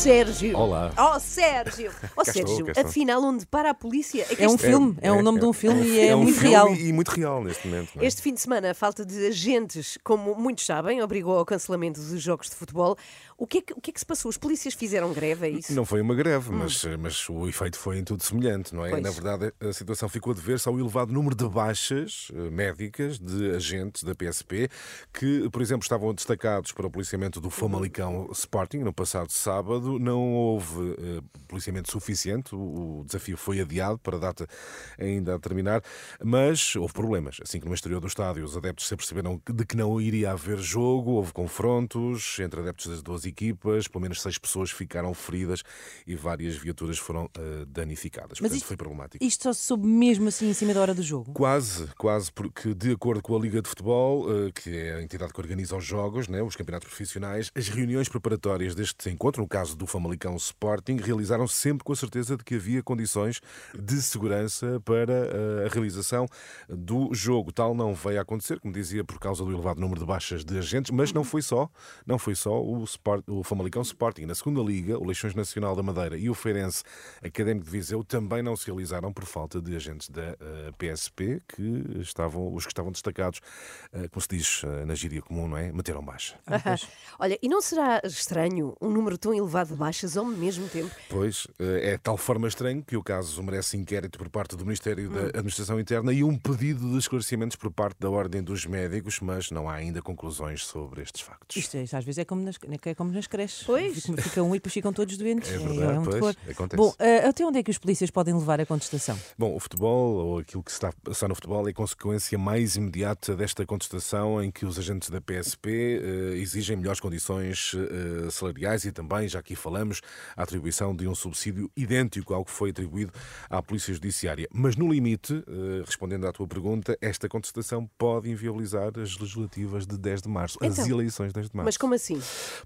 Sérgio. Olá. Oh, Sérgio. Oh, Cá Sérgio, estou, cá estou. afinal, onde para a polícia? É que É um este, filme, é, o nome de um filme e é, um muito filme real. E muito real neste momento. não é? este fim de semana, a falta de agentes, como muitos sabem, obrigou ao cancelamento dos jogos de futebol. O que é que, o que, é que se passou? Os polícias fizeram greve, é isso? Não foi uma greve, mas, mas o efeito foi em tudo semelhante, não é? Pois. Na verdade, a situação ficou a dever-se ao elevado número de baixas eh, médicas de agentes da PSP que, por exemplo, estavam destacados para o policiamento do Famalicão Sporting no passado sábado. Não houve eh, policiamento suficiente, o, o desafio foi adiado para a data ainda a terminar, mas houve problemas. Assim que no exterior do estádio os adeptos se aperceberam de que não iria haver jogo, houve confrontos entre adeptos das duas equipas, pelo menos seis pessoas ficaram feridas e várias viaturas foram eh, danificadas. Portanto, isto- foi problemático. Isto só se soube mesmo assim em cima da hora do jogo. Quase, quase, porque de acordo com a Liga de Futebol, eh, que é a entidade que organiza os jogos, né, os campeonatos profissionais, as reuniões preparatórias deste encontro, no caso do Famalicão Sporting, realizaram sempre com a certeza de que havia condições de segurança para eh, a realização do jogo. Tal não veio a acontecer, como dizia, por causa do elevado número de baixas de agentes, mas não foi só, não foi só o, Sport, o Famalicão Sporting. Na segunda Liga, o Leixões Nacional da Madeira e o Feirense Académico de Viseu também não se realizaram por falta de agentes da eh, PSP, que estavam, os que estavam destacados, eh, como se diz eh, na gíria comum, não é? Meteram baixa. Olha, e não será estranho um número tão elevado de baixas ao mesmo tempo? Pois, eh, é de tal forma estranho que o caso merece inquérito por parte do Ministério da Administração Interna e um pedido de esclarecimentos por parte da Ordem dos Médicos, mas não há ainda conclusões sobre estes factos. Isto, é- isto às vezes é como nas, é como nas creches. Pois. Fica, fica um e depois ficam todos doentes. É verdade, um pois, acontece. Bom, eh, até onde é que os polícias podem levar a contestação? Bom, o futebol, ou aquilo que se está a passar no futebol, é a consequência mais imediata desta contestação em que os agentes da PSP eh, exigem melhores condições eh, salariais e também, já aqui falamos, a atribuição de um subsídio idêntico ao que foi atribuído à Polícia Judiciária. Mas, no limite, eh, respondendo à tua pergunta, esta contestação pode inviabilizar as legislativas de 10 de março, as Então, eleições de 10 de março. Mas como assim?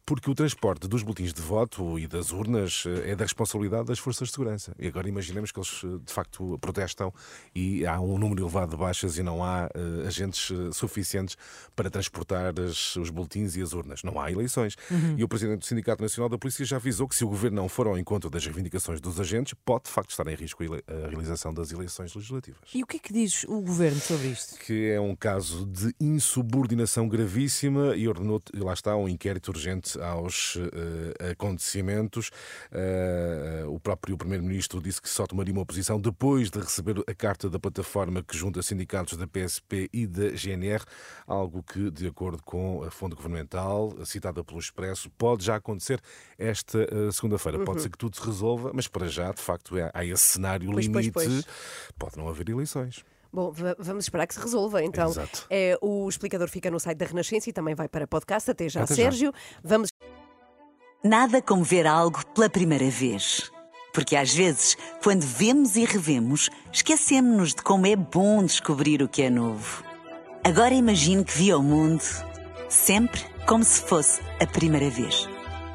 Porque o transporte dos boletins de voto e das urnas eh, é da responsabilidade das forças de segurança. E agora imaginemos que eles eh, de facto protestam e há um número elevado de baixas e não há eh, agentes suficientes para transportar as- os boletins e as urnas. Não há eleições. Uhum. E o presidente do Sindicato Nacional da Polícia já avisou que se o governo não for ao encontro das reivindicações dos agentes, pode de facto estar em risco a realização das eleições legislativas E o que é que diz o governo sobre isto? que é um caso de insubordinação gravíssima e ordenou, e lá está, um inquérito urgente aos eh, acontecimentos. Eh, o próprio Primeiro-Ministro disse que só tomaria uma posição depois de receber a carta da plataforma que junta sindicatos da PSP e da GNR, algo que, de acordo com a fonte governamental, citada pelo Expresso, pode já acontecer esta eh, segunda-feira. Pode ser que tudo se resolva, mas para já, de facto, é- há esse cenário Pois, pois, limite. pois. Pode não haver eleições. Bom, va- vamos esperar que se resolva então. Exato. É, o explicador fica no site da Renascença e também vai para podcast. Até já, Até já. Sérgio. Vamos Nada como ver algo pela primeira vez. Porque às vezes, quando vemos e revemos, esquecemos-nos de como é bom descobrir o que é novo. Agora imagine que viu o mundo sempre como se fosse a primeira vez.